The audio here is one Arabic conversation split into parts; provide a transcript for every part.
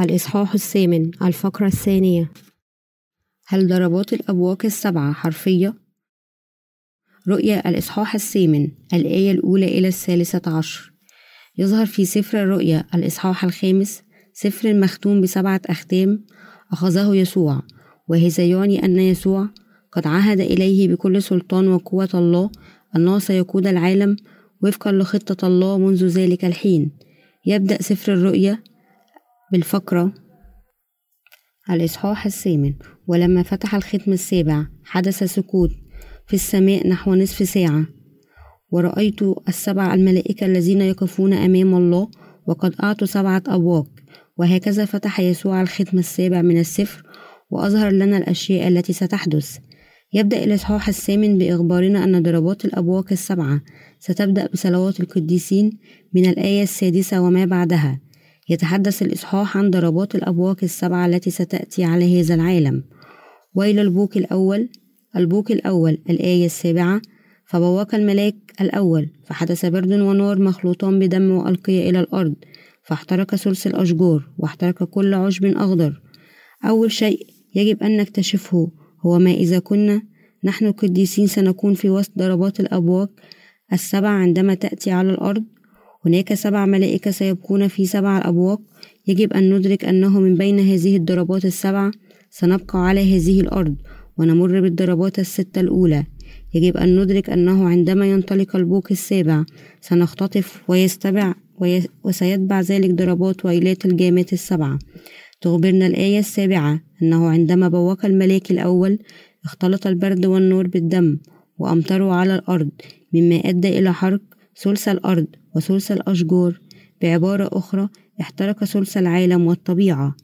الإصحاح الثامن الفقرة الثانية. هل ضربات الأبواق السبعة حرفية؟ رؤيا الإصحاح الثامن الآية الأولى إلى الثالثة عشر. يظهر في سفر الرؤيا الإصحاح الخامس سفر مختوم بسبعة أختام أخذه يسوع. وهذا يعني أن يسوع قد عهد إليه بكل سلطان وقوة الله أنه سيقود العالم وفقا لخطة الله منذ ذلك الحين. يبدأ سفر الرؤيا بالفقرة. الإصحاح الثامن. ولما فتح الختم السابع حدث سكوت في السماء نحو نصف ساعة. ورأيت السبع الملائكة الذين يقفون أمام الله وقد أعطوا سبعة أبواق. وهكذا فتح يسوع الختم السابع من السفر وأظهر لنا الأشياء التي ستحدث. يبدأ الإصحاح الثامن بإخبارنا أن ضربات الأبواق السبعة ستبدأ بصلوات القديسين من الآية السادسة وما بعدها. يتحدث الإصحاح عن ضربات الأبواق السبعة التي ستأتي على هذا العالم. وإلى البوك الأول البوك الأول الآية السابعة فبوق الملاك الأول فحدث برد ونار مخلوطان بدم وألقي إلى الأرض فاحترق ثلث الأشجار واحترق كل عشب أخضر. أول شيء يجب أن نكتشفه هو ما إذا كنا نحن القديسين سنكون في وسط ضربات الأبواق السبع عندما تأتي على الأرض. هناك سبع ملائكة سيبقون في سبع الأبواق يجب أن ندرك أنه من بين هذه الضربات السبع سنبقى على هذه الأرض ونمر بالضربات الستة الأولى. يجب أن ندرك أنه عندما ينطلق البوق السابع سنختطف ويستبع وسيتبع ذلك ضربات ويلات الجامات السبعة تخبرنا الآية السابعة أنه عندما بوق الملاك الأول اختلط البرد والنور بالدم وأمطروا على الأرض مما أدى إلى حرق ثلث الأرض وثلث الأشجار. بعبارة أخرى احترق ثلث العالم والطبيعة.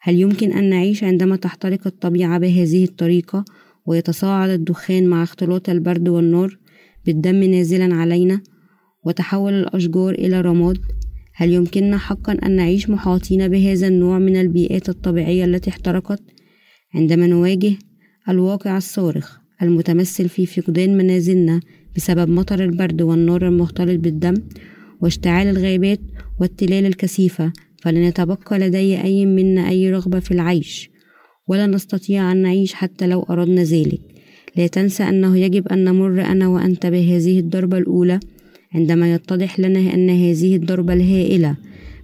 هل يمكن أن نعيش عندما تحترق الطبيعة بهذه الطريقة ويتصاعد الدخان مع اختلاط البرد والنار؟ بالدم نازلا علينا وتحول الأشجار إلى رماد. هل يمكننا حقا أن نعيش محاطين بهذا النوع من البيئات الطبيعية التي احترقت؟ عندما نواجه الواقع الصارخ المتمثل في فقدان منازلنا بسبب مطر البرد والنار المختلط بالدم واشتعال الغابات والتلال الكثيفة فلن يتبقى لدي أي منا أي رغبة في العيش ولا نستطيع أن نعيش حتى لو أردنا ذلك. لا تنسى أنه يجب أن نمر أنا وأنت بهذه الضربة الأولى عندما يتضح لنا أن هذه الضربة الهائلة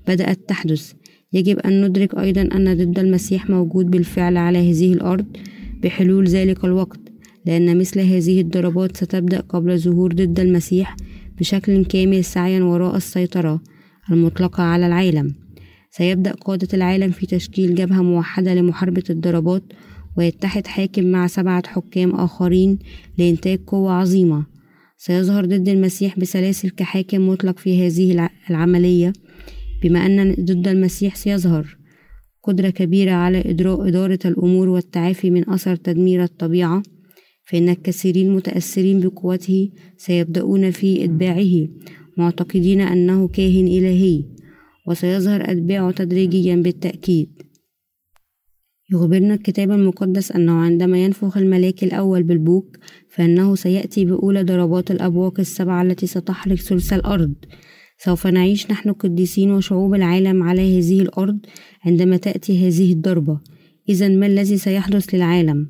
بدأت تحدث. يجب أن ندرك أيضا أن ضد المسيح موجود بالفعل على هذه الأرض. بحلول ذلك الوقت لأن مثل هذه الضربات ستبدأ قبل ظهور ضد المسيح بشكل كامل سعيا وراء السيطرة المطلقة على العالم. سيبدأ قادة العالم في تشكيل جبهة موحدة لمحاربة الضربات ويتحد حاكم مع سبعة حكام آخرين لإنتاج قوة عظيمة. سيظهر ضد المسيح بسلاسل كحاكم مطلق في هذه العملية بما أن ضد المسيح سيظهر. قدرة كبيرة على إدراء إدارة الأمور والتعافي من أثر تدمير الطبيعة. فإن الكثيرين متأثرين بقوته سيبدأون في إتباعه معتقدين أنه كاهن إلهي وسيظهر أتباعه تدريجيا بالتأكيد. يخبرنا الكتاب المقدس أنه عندما ينفخ الملاك الأول بالبوق فإنه سيأتي بأولى ضربات الأبواق السبعة التي ستحرق ثلث الأرض. سوف نعيش نحن القديسين وشعوب العالم على هذه الأرض عندما تأتي هذه الضربة. إذا ما الذي سيحدث للعالم؟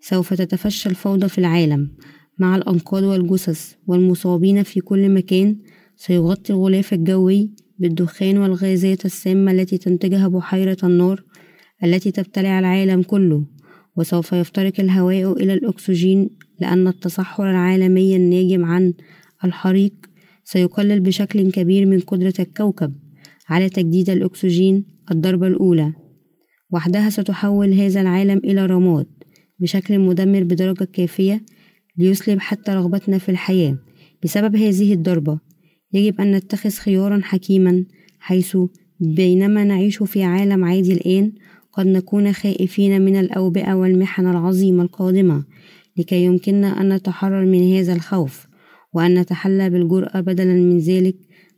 سوف تتفشى الفوضى في العالم. مع الأنقاض والجثث والمصابين في كل مكان سيغطي الغلاف الجوي بالدخان والغازات السامة التي تنتجها بحيرة النار التي تبتلع العالم كله. وسوف يفترق الهواء إلى الأكسجين لأن التصحر العالمي الناجم عن الحريق سيقلل بشكل كبير من قدرة الكوكب على تجديد الأكسجين الضربة الأولى. وحدها ستحول هذا العالم إلى رماد. بشكل مدمر بدرجة كافية ليسلب حتى رغبتنا في الحياة. بسبب هذه الضربة يجب أن نتخذ خيارا حكيما حيث بينما نعيش في عالم عادي الآن قد نكون خائفين من الأوبئة والمحن العظيمة القادمة لكي يمكننا أن نتحرر من هذا الخوف وأن نتحلى بالجرأة بدلا من ذلك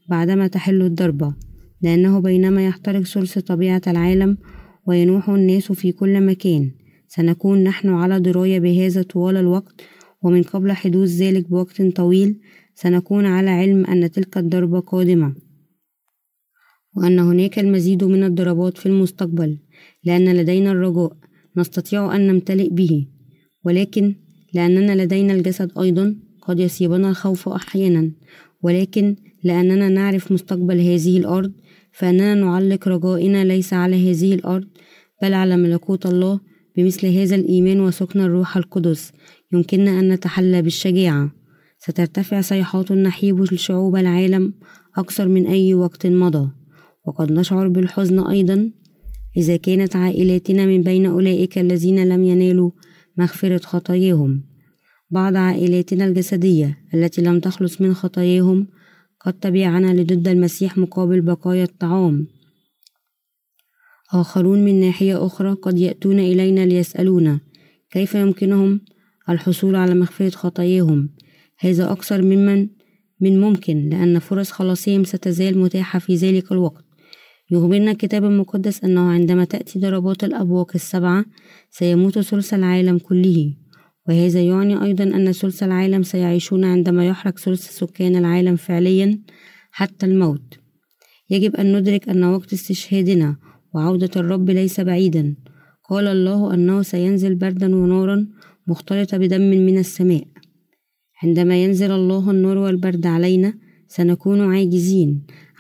بعدما تحل الضربة لأنه بينما يحترق ثلث طبيعة العالم وينوح الناس في كل مكان. سنكون نحن على دراية بهذا طوال الوقت ومن قبل حدوث ذلك بوقت طويل سنكون على علم أن تلك الضربة قادمة. وأن هناك المزيد من الضربات في المستقبل لأن لدينا الرجاء نستطيع أن نمتلئ به. ولكن لأننا لدينا الجسد أيضا قد يصيبنا الخوف أحيانا. ولكن لأننا نعرف مستقبل هذه الأرض فإننا نعلق رجائنا ليس على هذه الأرض بل على ملكوت الله بمثل هذا الإيمان وسكن الروح القدس يمكننا أن نتحلى بالشجاعة. سترتفع صيحات النحيب لشعوب العالم أكثر من أي وقت مضى وقد نشعر بالحزن أيضا. إذا كانت عائلاتنا من بين أولئك الذين لم ينالوا مغفرة خطاياهم بعض عائلاتنا الجسدية التي لم تخلص من خطاياهم قد تبعنا لضد المسيح مقابل بقايا الطعام. آخرون من ناحية أخرى قد يأتون إلينا ليسألونا كيف يمكنهم الحصول على مغفرة خطاياهم؟ هذا أكثر ممن من ممكن لأن فرص خلاصهم ستزال متاحة في ذلك الوقت. يخبرنا الكتاب المقدس أنه عندما تأتي ضربات الأبواق السبعة سيموت ثلث العالم كله. وهذا يعني أيضا أن ثلث العالم سيعيشون عندما يحرق ثلث سكان العالم فعليا حتى الموت. يجب أن ندرك أن وقت استشهادنا وعودة الرب ليس بعيدا. قال الله أنه سينزل بردا ونارا مختلطة بدم من السماء. عندما ينزل الله النار والبرد علينا سنكون عاجزين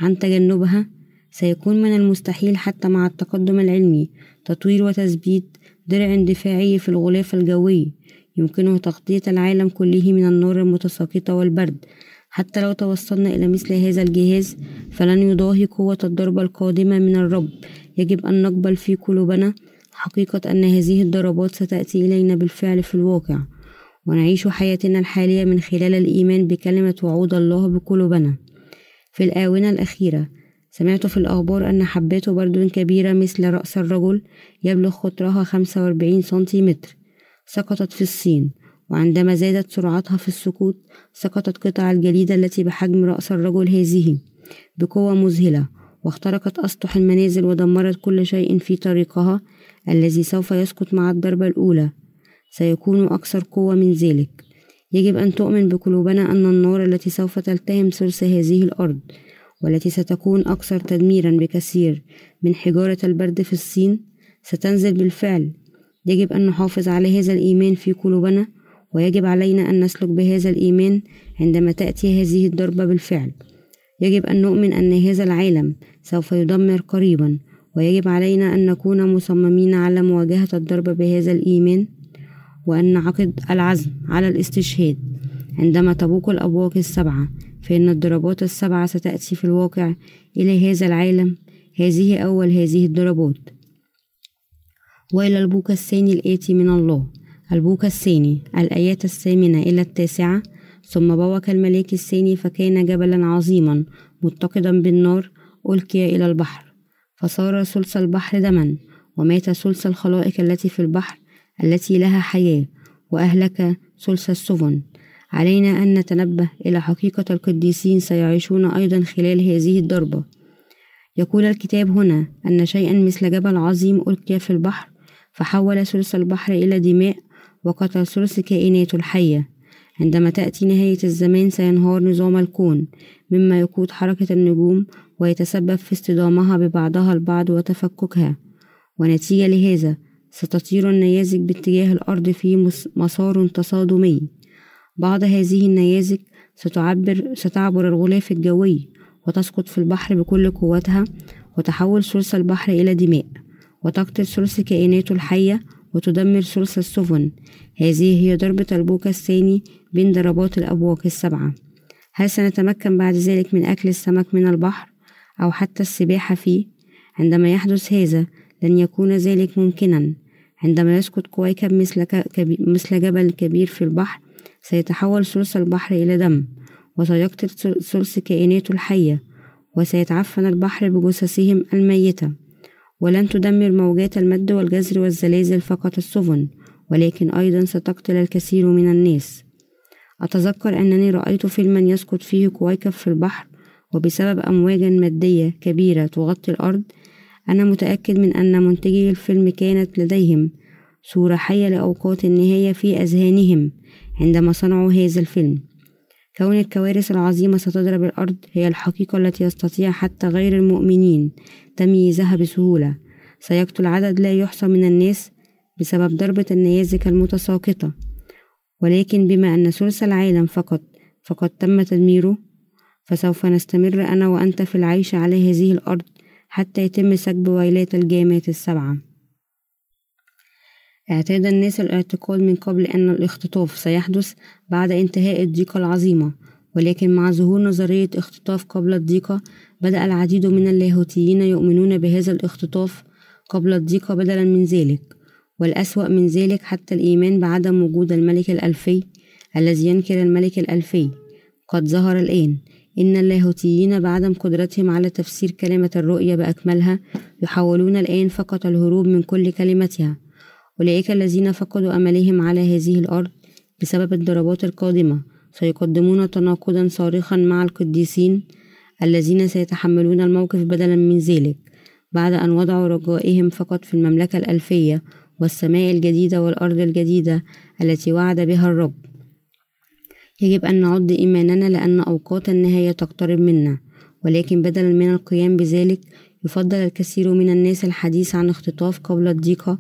عن تجنبها. سيكون من المستحيل حتى مع التقدم العلمي تطوير وتثبيت درع دفاعي في الغلاف الجوي يمكنه تغطية العالم كله من النار المتساقطة والبرد. حتى لو توصلنا إلى مثل هذا الجهاز فلن يضاهي قوة الضربة القادمة من الرب. يجب أن نقبل في قلوبنا حقيقة أن هذه الضربات ستأتي إلينا بالفعل في الواقع ونعيش حياتنا الحالية من خلال الإيمان بكلمة وعود الله بقلوبنا. في الآونة الأخيرة سمعت في الأخبار أن حبات برد كبيرة مثل رأس الرجل يبلغ قطرها 45 سنتيمتر. سقطت في الصين وعندما زادت سرعتها في السقوط سقطت قطع الجليد التي بحجم رأس الرجل هذه بقوة مذهلة. واخترقت أسطح المنازل ودمرت كل شيء في طريقها الذي سوف يسقط مع الضربة الأولى. سيكون أكثر قوة من ذلك. يجب أن تؤمن بقلوبنا أن النار التي سوف تلتهم ثلث هذه الأرض والتي ستكون أكثر تدميرا بكثير من حجارة البرد في الصين ستنزل بالفعل. يجب أن نحافظ على هذا الإيمان في قلوبنا ويجب علينا أن نسلك بهذا الإيمان عندما تأتي هذه الضربة بالفعل. يجب أن نؤمن أن هذا العالم سوف يدمر قريبا ويجب علينا أن نكون مصممين على مواجهة الضربة بهذا الإيمان وأن نعقد العزم على الاستشهاد. عندما تبوق الأبواق السبعة فإن الضربات السبعة ستأتي في الواقع إلى هذا العالم. هذه أول هذه الضربات. وإلى البوك الثاني الآتي من الله. البوك الثاني الآيات الثامنة إلى التاسعة. ثم بوك الملاك الثاني فكان جبلا عظيما متقدا بالنار ألقي إلى البحر. فصار ثلث البحر دما ومات ثلث الخلائق التي في البحر التي لها حياة وأهلك ثلث السفن. علينا أن نتنبه إلى حقيقة القديسين سيعيشون أيضا خلال هذه الضربة. يقول الكتاب هنا أن شيئا مثل جبل عظيم ألقي في البحر فحول ثلث البحر إلى دماء وقتل ثلث كائناته الحية. عندما تأتي نهاية الزمان سينهار نظام الكون مما يقود حركة النجوم ويتسبب في اصطدامها ببعضها البعض وتفككها. ونتيجة لهذا ستطير النيازك باتجاه الأرض في مسار تصادمي. بعض هذه النيازك ستعبر ستعبر الغلاف الجوي وتسقط في البحر بكل قوتها وتحول ثلث البحر إلى دماء وتقتل ثلث كائناته الحية وتدمر ثلث السفن. هذه هي ضربة البوك الثاني بين ضربات الأبواق السبعة. هل سنتمكن بعد ذلك من أكل السمك من البحر أو حتى السباحة فيه؟ عندما يحدث هذا لن يكون ذلك ممكنا. عندما يسقط كويكب مثل, مثل جبل كبير في البحر سيتحول ثلث البحر إلى دم وسيقتل ثلث كائناته الحية وسيتعفن البحر بجثثهم الميتة. ولن تدمر موجات المد والجزر والزلازل فقط السفن ولكن أيضا ستقتل الكثير من الناس. أتذكر أنني رأيت فيلما يسقط فيه كويكب في البحر وبسبب أمواج مادية كبيرة تغطي الأرض أنا متأكد من أن منتجي الفيلم كانت لديهم صورة حية لأوقات النهاية في أذهانهم عندما صنعوا هذا الفيلم. كون الكوارث العظيمة ستضرب الأرض هي الحقيقة التي يستطيع حتى غير المؤمنين تمييزها بسهولة. سيقتل عدد لا يحصى من الناس بسبب ضربة النيازك المتساقطة. ولكن بما أن ثلث العالم فقط فقد تم تدميره فسوف نستمر أنا وأنت في العيش على هذه الأرض حتى يتم سكب ويلات الجامات السبعة. اعتاد الناس الاعتقاد من قبل أن الاختطاف سيحدث بعد انتهاء الضيقة العظيمة ولكن مع ظهور نظرية اختطاف قبل الضيقة بدأ العديد من اللاهوتيين يؤمنون بهذا الاختطاف قبل الضيقة بدلا من ذلك. والأسوأ من ذلك حتى الإيمان بعدم وجود الملك الألفي الذي ينكر الملك الألفي. قد ظهر الآن إن اللاهوتيين بعدم قدرتهم على تفسير كلمة الرؤية بأكملها يحاولون الآن فقط الهروب من كل كلمتها. أولئك الذين فقدوا أملهم على هذه الأرض بسبب الضربات القادمة سيقدمون تناقضا صارخا مع القديسين الذين سيتحملون الموقف بدلا من ذلك بعد أن وضعوا رجائهم فقط في المملكة الألفية والسماء الجديدة والأرض الجديدة التي وعد بها الرب. يجب أن نعد إيماننا لأن أوقات النهاية تقترب منا ولكن بدلا من القيام بذلك يفضل الكثير من الناس الحديث عن اختطاف قبل الضيقة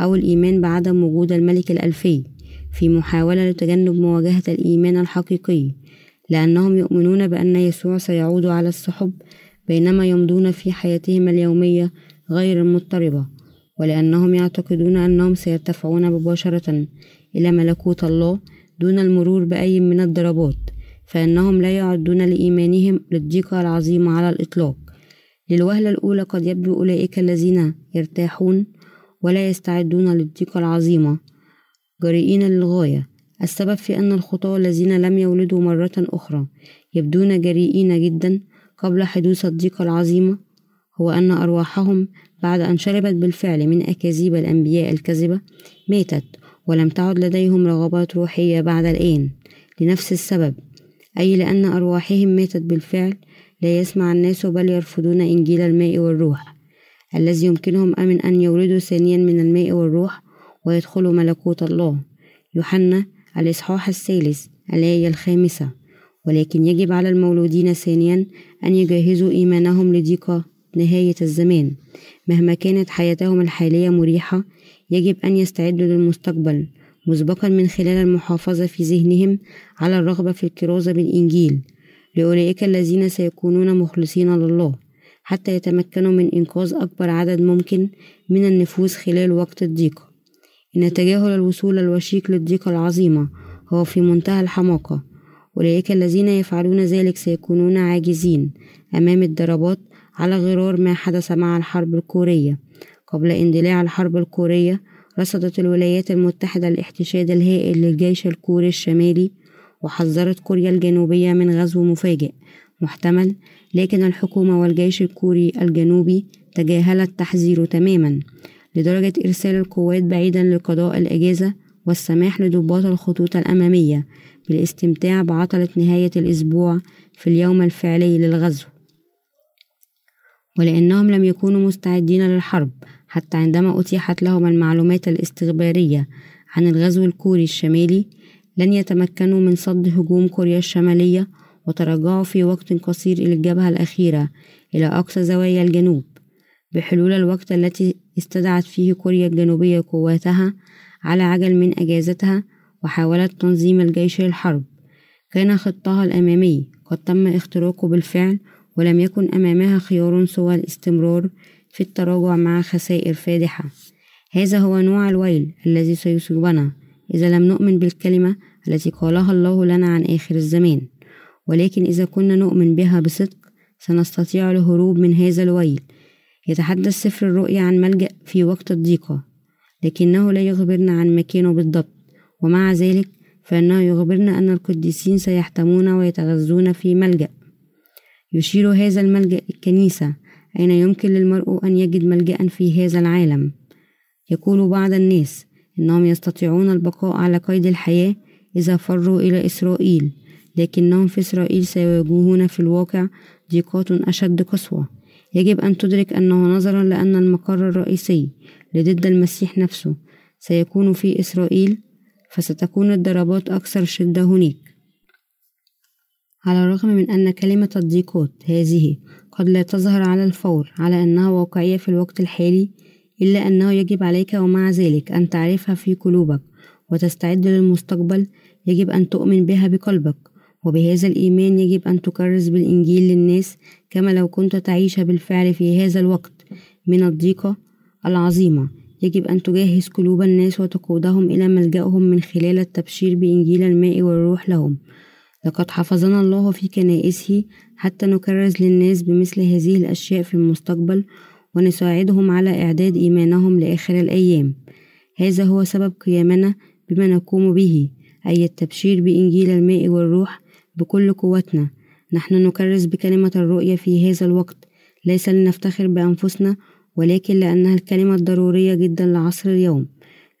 أو الإيمان بعدم وجود الملك الألفي في محاولة لتجنب مواجهة الإيمان الحقيقي لأنهم يؤمنون بأن يسوع سيعود على السحب بينما يمضون في حياتهم اليومية غير المضطربة ولأنهم يعتقدون أنهم سيرتفعون مباشرة إلى ملكوت الله دون المرور بأي من الضربات فإنهم لا يعدون لإيمانهم للضيقة العظيمة على الإطلاق. للوهلة الأولى قد يبدو أولئك الذين يرتاحون ولا يستعدون للضيقة العظيمة جريئين للغاية. السبب في أن الخطاة الذين لم يولدوا مرة أخرى يبدون جريئين جدا قبل حدوث الضيقة العظيمة هو أن أرواحهم بعد أن شربت بالفعل من أكاذيب الأنبياء الكذبة ماتت ولم تعد لديهم رغبات روحية بعد الآن. لنفس السبب أي لأن أرواحهم ماتت بالفعل لا يسمع الناس بل يرفضون إنجيل الماء والروح. الذي يمكنهم من أن يولدوا ثانيا من الماء والروح ويدخلوا ملكوت الله. يوحنا الإصحاح الثالث الآية الخامسة. ولكن يجب على المولودين ثانيا أن يجهزوا إيمانهم لضيق نهاية الزمان. مهما كانت حياتهم الحالية مريحة يجب أن يستعدوا للمستقبل مسبقا من خلال المحافظة في ذهنهم على الرغبة في الكرازة بالإنجيل. لأولئك الذين سيكونون مخلصين لله. حتى يتمكنوا من إنقاذ أكبر عدد ممكن من النفوس خلال وقت الضيق. إن تجاهل الوصول الوشيك للضيقة العظيمة هو في منتهى الحماقة أولئك الذين يفعلون ذلك سيكونون عاجزين أمام الضربات على غرار ما حدث مع الحرب الكورية. قبل اندلاع الحرب الكورية رصدت الولايات المتحدة الاحتشاد الهائل للجيش الكوري الشمالي وحذرت كوريا الجنوبية من غزو مفاجئ محتمل لكن الحكومة والجيش الكوري الجنوبي تجاهل التحذير تماما لدرجة إرسال القوات بعيدا لقضاء الأجازة والسماح لضباط الخطوط الأمامية بالاستمتاع بعطلة نهاية الأسبوع في اليوم الفعلي للغزو. ولأنهم لم يكونوا مستعدين للحرب حتى عندما أتيحت لهم المعلومات الاستخبارية عن الغزو الكوري الشمالي لن يتمكنوا من صد هجوم كوريا الشمالية وتراجعوا في وقت قصير إلى الجبهة الأخيرة إلى أقصى زوايا الجنوب. بحلول الوقت التي استدعت فيه كوريا الجنوبية قواتها على عجل من أجازتها وحاولت تنظيم الجيش للحرب. كان خطها الأمامي قد تم اختراقه بالفعل ولم يكن أمامها خيار سوى الاستمرار في التراجع مع خسائر فادحة. هذا هو نوع الويل الذي سيصيبنا إذا لم نؤمن بالكلمة التي قالها الله لنا عن آخر الزمان. ولكن إذا كنا نؤمن بها بصدق سنستطيع الهروب من هذا الويل. يتحدث سفر الرؤيا عن ملجأ في وقت الضيقة لكنه لا يخبرنا عن مكانه بالضبط. ومع ذلك فإنه يخبرنا أن القديسين سيحتمون ويتغذون في ملجأ. يشير هذا الملجأ الكنيسة أين يمكن للمرء أن يجد ملجأ في هذا العالم؟ يقول بعض الناس إنهم يستطيعون البقاء على قيد الحياة إذا فروا إلى إسرائيل. لكنهم في إسرائيل سيواجهون في الواقع ضيقات أشد قسوة. يجب أن تدرك أنه نظرا لأن المقر الرئيسي لضد المسيح نفسه سيكون في إسرائيل فستكون الضربات أكثر شدة هناك. على الرغم من أن كلمة الضيقات هذه قد لا تظهر على الفور على أنها واقعية في الوقت الحالي إلا أنه يجب عليك ومع ذلك أن تعرفها في قلوبك وتستعد للمستقبل يجب أن تؤمن بها بقلبك. وبهذا الإيمان يجب أن تكرس بالإنجيل للناس كما لو كنت تعيش بالفعل في هذا الوقت. من الضيقة العظيمة يجب أن تجهز قلوب الناس وتقودهم إلى ملجأهم من خلال التبشير بإنجيل الماء والروح لهم. لقد حفظنا الله في كنائسه حتى نكرز للناس بمثل هذه الأشياء في المستقبل ونساعدهم على إعداد إيمانهم لآخر الأيام. هذا هو سبب قيامنا بما نقوم به أي التبشير بإنجيل الماء والروح بكل قوتنا. نحن نكرس بكلمة الرؤية في هذا الوقت. ليس لنفتخر بأنفسنا ولكن لأنها الكلمة الضرورية جدا لعصر اليوم.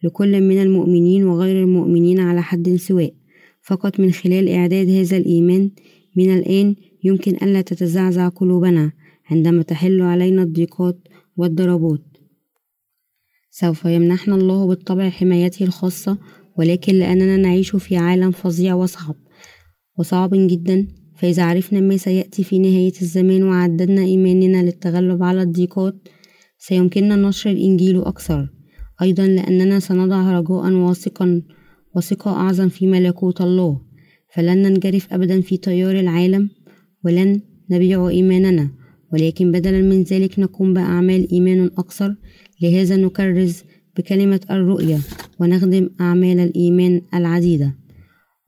لكل من المؤمنين وغير المؤمنين على حد سواء. فقط من خلال إعداد هذا الإيمان من الآن يمكن ألا تتزعزع قلوبنا عندما تحل علينا الضيقات والضربات. سوف يمنحنا الله بالطبع حمايته الخاصة ولكن لأننا نعيش في عالم فظيع وصعب. وصعب جدا. فإذا عرفنا ما سيأتي في نهاية الزمان وعددنا إيماننا للتغلب على الضيقات سيمكننا نشر الإنجيل أكثر. أيضا لأننا سنضع رجاء واثقا وثقة أعظم في ملكوت الله. فلن ننجرف أبدا في تيار العالم ولن نبيع إيماننا. ولكن بدلا من ذلك نقوم بأعمال إيمان أكثر. لهذا نكرز بكلمة الرؤية ونخدم أعمال الإيمان العديدة.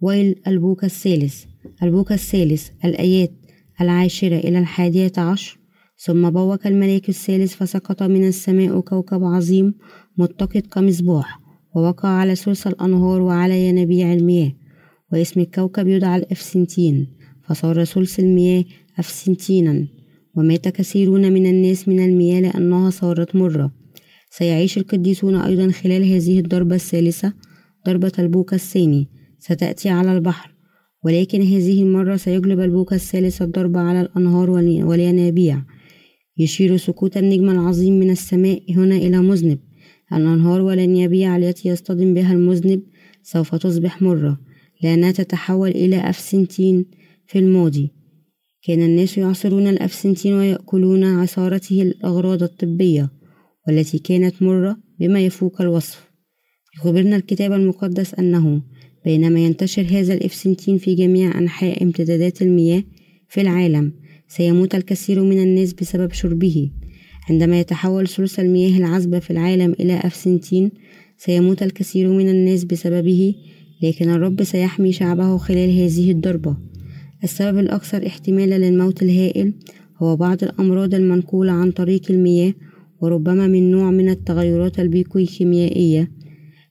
ويل البوك الثالث. البوك الثالث الآيات العاشرة إلى الحادية عشر. ثم بوك الملاك الثالث فسقط من السماء كوكب عظيم متقد كمصباح ووقع على ثلث الأنهار وعلى ينابيع المياه. واسم الكوكب يدعى الأفسنتين فصار ثلث المياه أفسنتينا. ومات كثيرون من الناس من المياه لأنها صارت مرة. سيعيش القديسون أيضا خلال هذه الضربة الثالثة ضربة البوك الثاني. ستأتي على البحر ولكن هذه المرة سيجلب البوك الثالث الضربة على الأنهار والينابيع. يشير سقوط النجم العظيم من السماء هنا إلى مذنب. الأنهار والينابيع التي يصطدم بها المذنب سوف تصبح مرة لأنها تتحول إلى أفسنتين في الماضي. كان الناس يعصرون الأفسنتين ويأكلون عصارته الأغراض الطبية والتي كانت مرة بما يفوق الوصف. يخبرنا الكتاب المقدس أنه بينما ينتشر هذا الإفسنتين في جميع أنحاء امتدادات المياه في العالم سيموت الكثير من الناس بسبب شربه. عندما يتحول ثلث المياه العذبة في العالم إلى أفسنتين سيموت الكثير من الناس بسببه لكن الرب سيحمي شعبه خلال هذه الضربة. السبب الأكثر احتمالا للموت الهائل هو بعض الأمراض المنقولة عن طريق المياه وربما من نوع من التغيرات البيكويكيميائية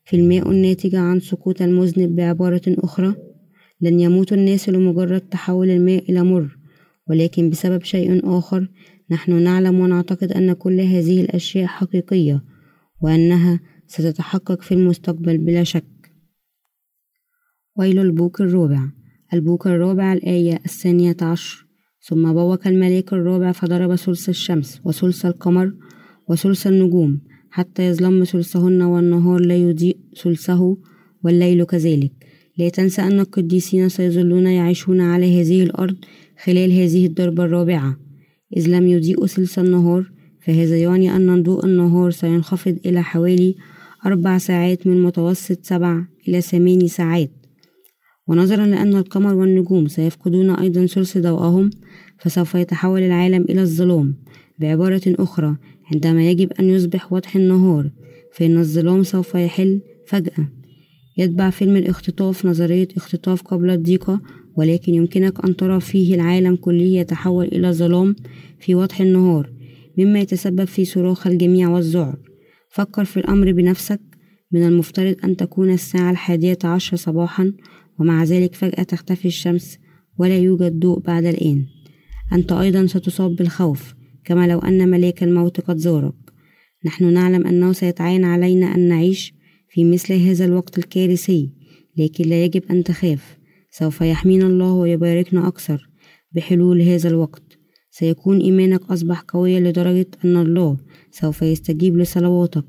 في الماء الناتجة عن سقوط المذنب بعبارة أخرى لن يموت الناس لمجرد تحول الماء إلى مر ولكن بسبب شيء آخر نحن نعلم ونعتقد أن كل هذه الأشياء حقيقية وأنها ستتحقق في المستقبل بلا شك. ويل البوك الرابع. البوك الرابع الآية الثانية عشر. ثم بوك الملاك الرابع فضرب ثلث الشمس وثلث القمر وثلث النجوم. حتى يظلم ثلثهن والنهار لا يضيء ثلثه والليل كذلك. لا تنسى أن القديسين سيظلون يعيشون على هذه الأرض خلال هذه الضربة الرابعة. إذ لم يضيئوا ثلث النهار فهذا يعني أن ضوء النهار سينخفض إلى حوالي أربع ساعات من متوسط سبع إلى ثماني ساعات. ونظرا لأن القمر والنجوم سيفقدون أيضا ثلث ضوءهم فسوف يتحول العالم إلى الظلام. بعبارة أخرى عندما يجب أن يصبح وضح النهار فإن الظلام سوف يحل فجأة. يتبع فيلم الاختطاف نظرية اختطاف قبل الضيقة ولكن يمكنك أن ترى فيه العالم كله يتحول إلى ظلام في وضح النهار مما يتسبب في صراخ الجميع والذعر. فكر في الأمر بنفسك. من المفترض أن تكون الساعة الحادية عشر صباحا ومع ذلك فجأة تختفي الشمس ولا يوجد ضوء بعد الآن. أنت أيضا ستصاب بالخوف. كما لو أن ملاك الموت قد زارك نحن نعلم أنه سيتعين علينا أن نعيش في مثل هذا الوقت الكارثي لكن لا يجب أن تخاف. سوف يحمينا الله ويباركنا أكثر بحلول هذا الوقت. سيكون إيمانك أصبح قويا لدرجة أن الله سوف يستجيب لصلواتك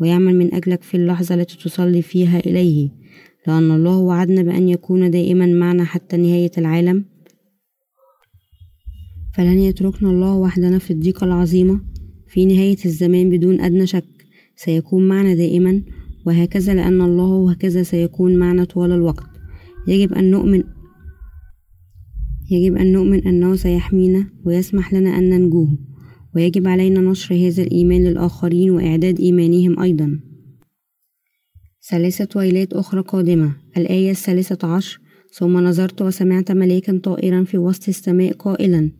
ويعمل من أجلك في اللحظة التي تصلي فيها إليه لأن الله وعدنا بأن يكون دائما معنا حتى نهاية العالم. فلن يتركنا الله وحدنا في الضيقة العظيمة في نهاية الزمان بدون أدنى شك سيكون معنا دائما وهكذا لأن الله وهكذا سيكون معنا طوال الوقت. يجب أن نؤمن يجب أن نؤمن أنه سيحمينا ويسمح لنا أن ننجوه. ويجب علينا نشر هذا الإيمان للآخرين وإعداد إيمانهم أيضا. ثلاثة ويلات أخرى قادمة. الآية الثالثة عشر. ثم نظرت وسمعت ملاكا طائرا في وسط السماء قائلا.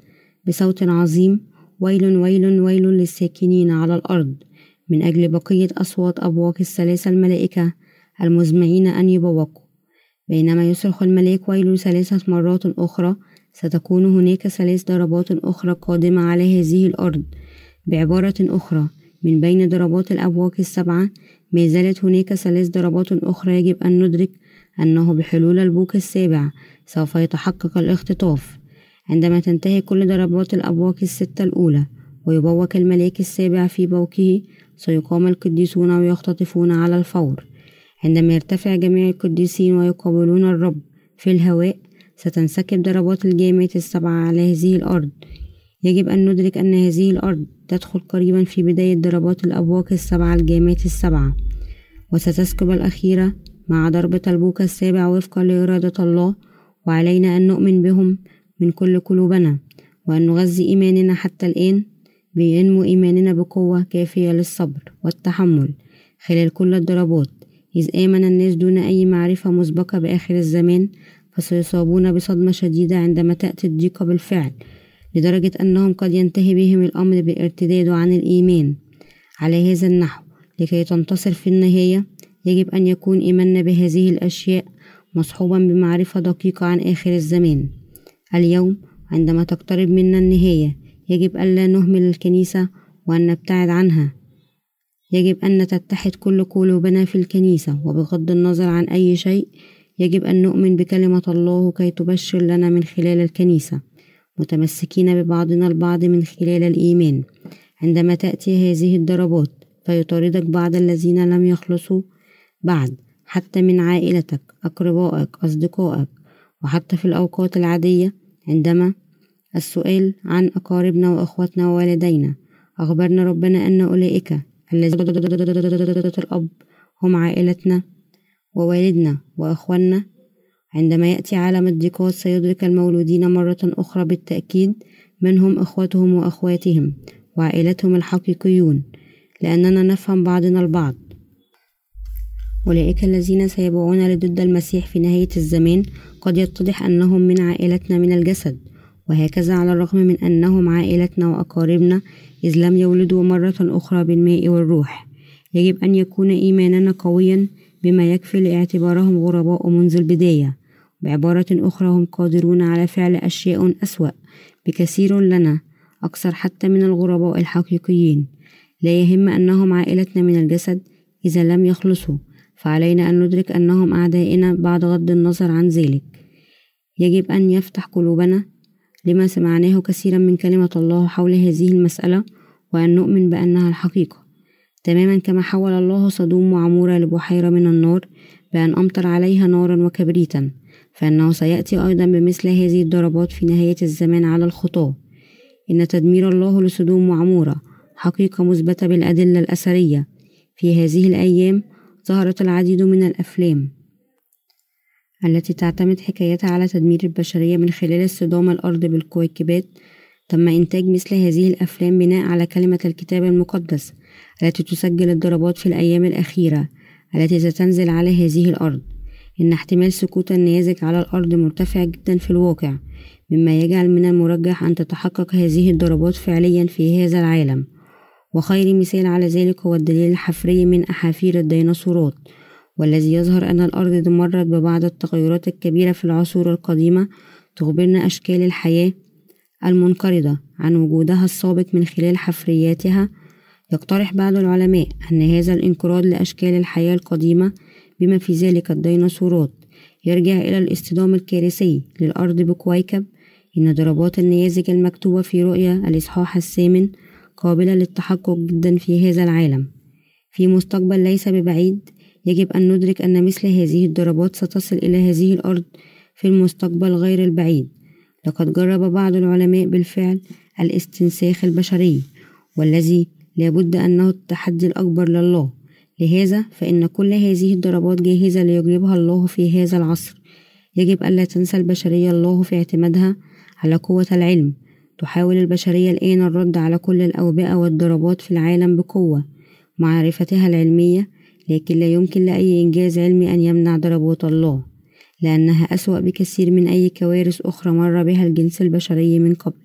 بصوت عظيم. ويل ويل ويل للساكنين على الأرض. من أجل بقية أصوات أبواق الثلاثة الملائكة المزمعين أن يبوقوا. بينما يصرخ الملاك ويل ثلاثة مرات أخرى ستكون هناك ثلاث ضربات أخرى قادمة على هذه الأرض. بعبارة أخرى من بين ضربات الأبواق السبعة ما زالت هناك ثلاث ضربات أخرى يجب أن ندرك أنه بحلول البوق السابع سوف يتحقق الاختطاف. عندما تنتهي كل ضربات الأبواق الستة الأولى ويبوق الملاك السابع في بوقه سيقام القديسون ويختطفون على الفور. عندما يرتفع جميع القديسين ويقابلون الرب في الهواء ستنسكب ضربات الجامات السبعة على هذه الأرض. يجب أن ندرك أن هذه الأرض تدخل قريبا في بداية ضربات الأبواق السبعة الجامات السبعة. وستسكب الأخيرة مع ضربة البوق السابع وفقا لإرادة الله وعلينا أن نؤمن بهم من كل قلوبنا وأن نغذي إيماننا حتى الآن بينمو إيماننا بقوة كافية للصبر والتحمل خلال كل الضربات. إذ آمن الناس دون أي معرفة مسبقة بآخر الزمان فسيصابون بصدمة شديدة عندما تأتي الضيقة بالفعل لدرجة أنهم قد ينتهي بهم الأمر بالارتداد عن الإيمان. على هذا النحو لكي تنتصر في النهاية يجب أن يكون إيماننا بهذه الأشياء مصحوبا بمعرفة دقيقة عن آخر الزمان. اليوم عندما تقترب منا النهاية يجب ألا نهمل الكنيسة وأن نبتعد عنها. يجب أن تتحد كل قلوبنا في الكنيسة وبغض النظر عن أي شيء يجب أن نؤمن بكلمة الله كي تبشر لنا من خلال الكنيسة. متمسكين ببعضنا البعض من خلال الإيمان. عندما تأتي هذه الضربات فيطاردك بعض الذين لم يخلصوا بعد حتى من عائلتك أقربائك أصدقائك وحتى في الأوقات العادية عندما السؤال عن أقاربنا وأخواتنا ووالدينا. أخبرنا ربنا أن أولئك الذين الأب هم عائلتنا ووالدنا وأخواننا. عندما يأتي عالم الضيقات سيدرك المولودين مرة أخرى بالتأكيد من هم إخوتهم وأخواتهم وعائلتهم الحقيقيون لأننا نفهم بعضنا البعض. أولئك الذين سيبعون لضد المسيح في نهاية الزمان قد يتضح أنهم من عائلتنا من الجسد وهكذا على الرغم من أنهم عائلتنا وأقاربنا إذ لم يولدوا مرة أخرى بالماء والروح. يجب أن يكون إيماننا قويا بما يكفي لاعتبارهم غرباء منذ البداية. بعبارة أخرى هم قادرون على فعل أشياء أسوأ بكثير لنا أكثر حتى من الغرباء الحقيقيين. لا يهم أنهم عائلتنا من الجسد إذا لم يخلصوا. فعلينا أن ندرك أنهم أعدائنا بعد غض النظر عن ذلك. يجب أن يفتح قلوبنا لما سمعناه كثيرا من كلمة الله حول هذه المسألة وأن نؤمن بأنها الحقيقة. تماما كما حول الله صدوم وعمورة لبحيرة من النار بأن أمطر عليها نارا وكبريتا فإنه سيأتي أيضا بمثل هذه الضربات في نهاية الزمان على الخطاة إن تدمير الله لصدوم وعمورة حقيقة مثبتة بالأدلة الأثرية. في هذه الأيام ظهرت العديد من الأفلام التي تعتمد حكايتها على تدمير البشرية من خلال اصطدام الأرض بالكويكبات. تم إنتاج مثل هذه الأفلام بناء على كلمة الكتاب المقدس التي تسجل الضربات في الأيام الأخيرة التي ستنزل على هذه الأرض. إن احتمال سقوط النيازك على الأرض مرتفع جدا في الواقع مما يجعل من المرجح أن تتحقق هذه الضربات فعليا في هذا العالم. وخير مثال على ذلك هو الدليل الحفري من أحافير الديناصورات والذي يظهر أن الأرض مرت ببعض التغيرات الكبيرة في العصور القديمة تخبرنا أشكال الحياة المنقرضة عن وجودها السابق من خلال حفرياتها. يقترح بعض العلماء أن هذا الانقراض لأشكال الحياة القديمة بما في ذلك الديناصورات. يرجع إلى الاصطدام الكارثي للأرض بكويكب. إن ضربات النيازك المكتوبة في رؤيا الإصحاح الثامن قابلة للتحقق جدا في هذا العالم. في مستقبل ليس ببعيد يجب أن ندرك أن مثل هذه الضربات ستصل إلى هذه الأرض في المستقبل غير البعيد. لقد جرب بعض العلماء بالفعل الاستنساخ البشري والذي لا بد أنه التحدي الأكبر لله. لهذا فإن كل هذه الضربات جاهزة ليجربها الله في هذا العصر. يجب ألا تنسى البشرية الله في اعتمادها على قوة العلم. تحاول البشرية الآن الرد على كل الأوبئة والضربات في العالم بقوة معرفتها العلمية لكن لا يمكن لأي إنجاز علمي أن يمنع ضربات الله لأنها أسوأ بكثير من أي كوارث أخرى مر بها الجنس البشري من قبل.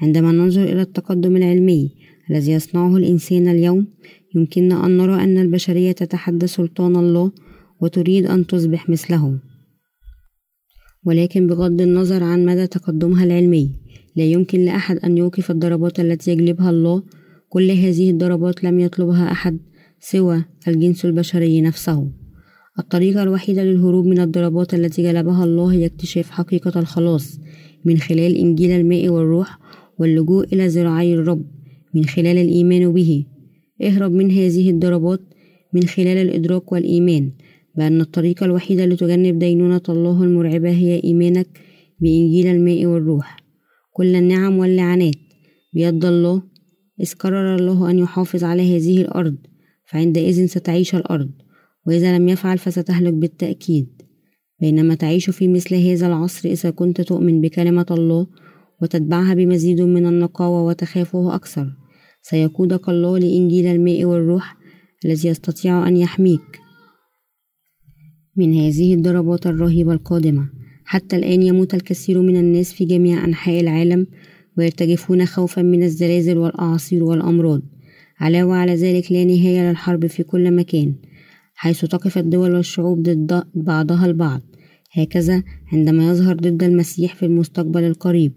عندما ننظر إلى التقدم العلمي الذي يصنعه الإنسان اليوم يمكننا أن نرى أن البشرية تتحدى سلطان الله وتريد أن تصبح مثله ولكن بغض النظر عن مدى تقدمها العلمي لا يمكن لأحد أن يوقف الضربات التي يجلبها الله. كل هذه الضربات لم يطلبها أحد سوى الجنس البشري نفسه. الطريقة الوحيدة للهروب من الضربات التي جلبها الله هي اكتشاف حقيقة الخلاص. من خلال إنجيل الماء والروح واللجوء إلى ذراعي الرب. من خلال الإيمان به. اهرب من هذه الضربات. من خلال الإدراك والإيمان. بأن الطريقة الوحيدة لتجنب دينونة الله المرعبة هي إيمانك بإنجيل الماء والروح. كل النعم واللعنات. بيد الله إذ قرر الله أن يحافظ على هذه الأرض فعندئذ ستعيش الأرض وإذا لم يفعل فستهلك بالتأكيد. بينما تعيش في مثل هذا العصر إذا كنت تؤمن بكلمة الله وتتبعها بمزيد من النقاوة وتخافه أكثر. سيقودك الله لإنجيل الماء والروح الذي يستطيع أن يحميك. من هذه الضربات الرهيبة القادمة. حتى الآن يموت الكثير من الناس في جميع أنحاء العالم ويرتجفون خوفا من الزلازل والأعاصير والأمراض. علاوة على ذلك لا نهاية للحرب في كل مكان حيث تقف الدول والشعوب ضد بعضها البعض. هكذا عندما يظهر ضد المسيح في المستقبل القريب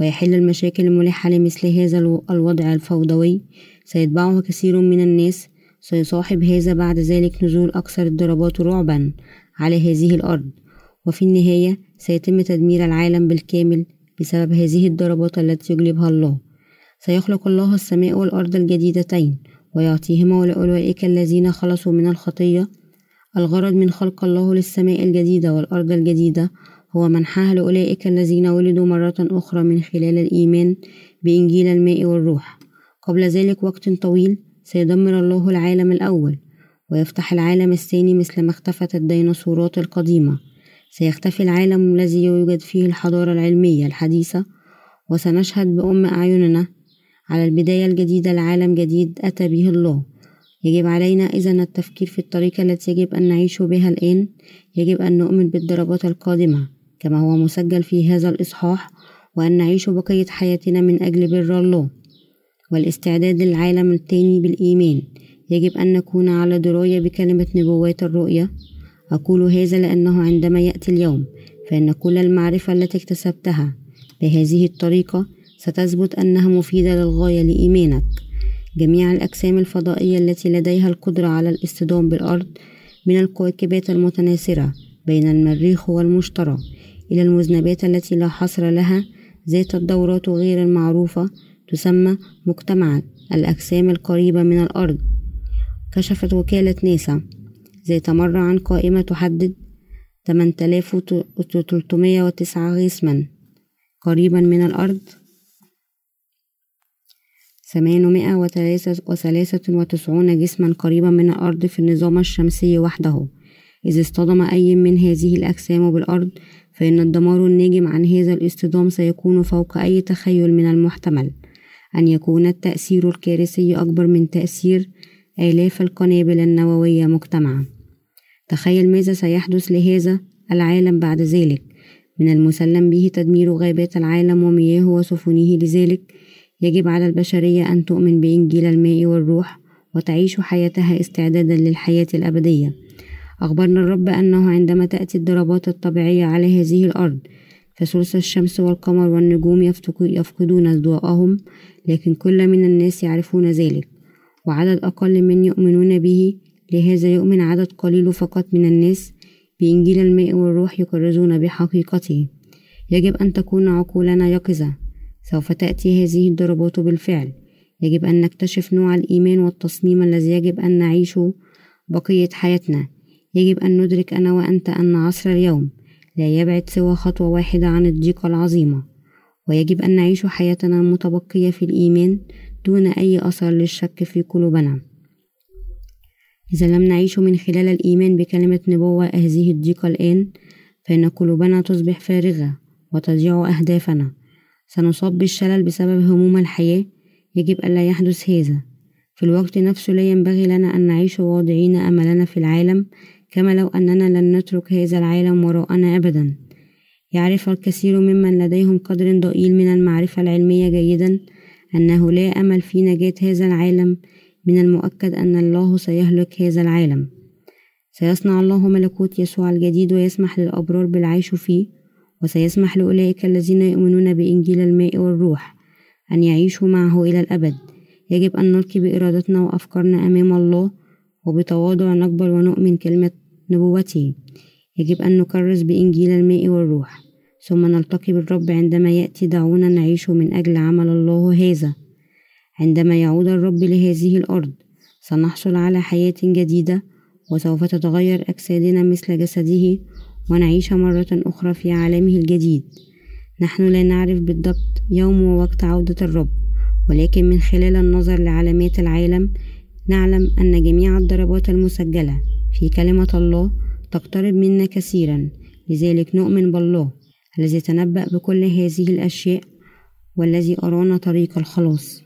ويحل المشاكل الملحة لمثل هذا الوضع الفوضوي سيتبعه كثير من الناس. سيصاحب هذا بعد ذلك نزول أكثر الضربات رعبا على هذه الأرض. وفي النهاية سيتم تدمير العالم بالكامل بسبب هذه الضربات التي يجلبها الله. سيخلق الله السماء والأرض الجديدتين ويعطيهما لأولئك الذين خلصوا من الخطية. الغرض من خلق الله للسماء الجديدة والأرض الجديدة هو منحها لأولئك الذين ولدوا مرة أخرى من خلال الإيمان بإنجيل الماء والروح. قبل ذلك وقت طويل سيدمر الله العالم الأول ويفتح العالم الثاني مثل ما اختفت الديناصورات القديمة. سيختفي العالم الذي يوجد فيه الحضارة العلمية الحديثة وسنشهد بأم أعيننا. على البداية الجديدة لعالم جديد أتى به الله. يجب علينا إذا التفكير في الطريقة التي يجب أن نعيش بها الآن يجب أن نؤمن بالضربات القادمة كما هو مسجل في هذا الإصحاح وأن نعيش بقية حياتنا من أجل بر الله. والاستعداد للعالم التاني بالإيمان. يجب أن نكون على دراية بكلمة نبوات الرؤية. أقول هذا لأنه عندما يأتي اليوم فإن كل المعرفة التي اكتسبتها بهذه الطريقة ستثبت أنها مفيدة للغاية لإيمانك. جميع الأجسام الفضائية التي لديها القدرة على الاصطدام بالأرض من الكويكبات المتناثرة بين المريخ والمشتري إلى المذنبات التي لا حصر لها ذات الدورات غير المعروفة تسمى مجتمع الأجسام القريبة من الأرض. كشفت وكالة ناسا ذات مرة عن قائمة تحدد 8309 جسما قريبا من الأرض. ثمانمائة وثلاثة وتسعون جسما قريبا من الأرض في النظام الشمسي وحده. إذا اصطدم أي من هذه الأجسام بالأرض فإن الدمار الناجم عن هذا الاصطدام سيكون فوق أي تخيل من المحتمل. أن يكون التأثير الكارثي أكبر من تأثير آلاف القنابل النووية مجتمعا. تخيل ماذا سيحدث لهذا العالم بعد ذلك. من المسلم به تدمير غابات العالم ومياهه وسفنه. لذلك يجب على البشرية أن تؤمن بإنجيل الماء والروح وتعيش حياتها استعدادا للحياة الأبدية. أخبرنا الرب أنه عندما تأتي الضربات الطبيعية على هذه الأرض فثلث الشمس والقمر والنجوم يفقدون ضوءهم لكن كل من الناس يعرفون ذلك. وعدد أقل من يؤمنون به لهذا يؤمن عدد قليل فقط من الناس بإنجيل الماء والروح يكرزون بحقيقته. يجب أن تكون عقولنا يقظة. سوف تأتي هذه الضربات بالفعل. يجب أن نكتشف نوع الإيمان والتصميم الذي يجب أن نعيشه بقية حياتنا. يجب أن ندرك أنا وأنت أن عصر اليوم لا يبعد سوى خطوة واحدة عن الضيقة العظيمة ويجب أن نعيش حياتنا المتبقية في الإيمان دون أي أثر للشك في قلوبنا. إذا لم نعيش من خلال الإيمان بكلمة نبوة هذه الضيقة الآن فإن قلوبنا تصبح فارغة وتضيع أهدافنا. سنصاب بالشلل بسبب هموم الحياة. يجب ألا يحدث هذا. في الوقت نفسه لا ينبغي لنا أن نعيش واضعين أملنا في العالم كما لو أننا لن نترك هذا العالم وراءنا أبدا. يعرف الكثير ممن لديهم قدر ضئيل من المعرفة العلمية جيدا أنه لا أمل في نجاة هذا العالم من المؤكد أن الله سيهلك هذا العالم. سيصنع الله ملكوت يسوع الجديد ويسمح للأبرار بالعيش فيه وسيسمح لأولئك الذين يؤمنون بإنجيل الماء والروح أن يعيشوا معه إلى الأبد. يجب أن نلقي بإرادتنا وأفكارنا أمام الله وبتواضع نقبل ونؤمن كلمة نبوته. يجب أن نكرس بإنجيل الماء والروح. ثم نلتقي بالرب عندما يأتي دعونا نعيش من أجل عمل الله هذا. عندما يعود الرب لهذه الأرض سنحصل على حياة جديدة وسوف تتغير أجسادنا مثل جسده ونعيش مرة أخرى في عالمه الجديد. نحن لا نعرف بالضبط يوم ووقت عودة الرب ولكن من خلال النظر لعلامات العالم نعلم أن جميع الضربات المسجلة في كلمة الله تقترب منا كثيرا. لذلك نؤمن بالله الذي تنبأ بكل هذه الأشياء والذي أرانا طريق الخلاص.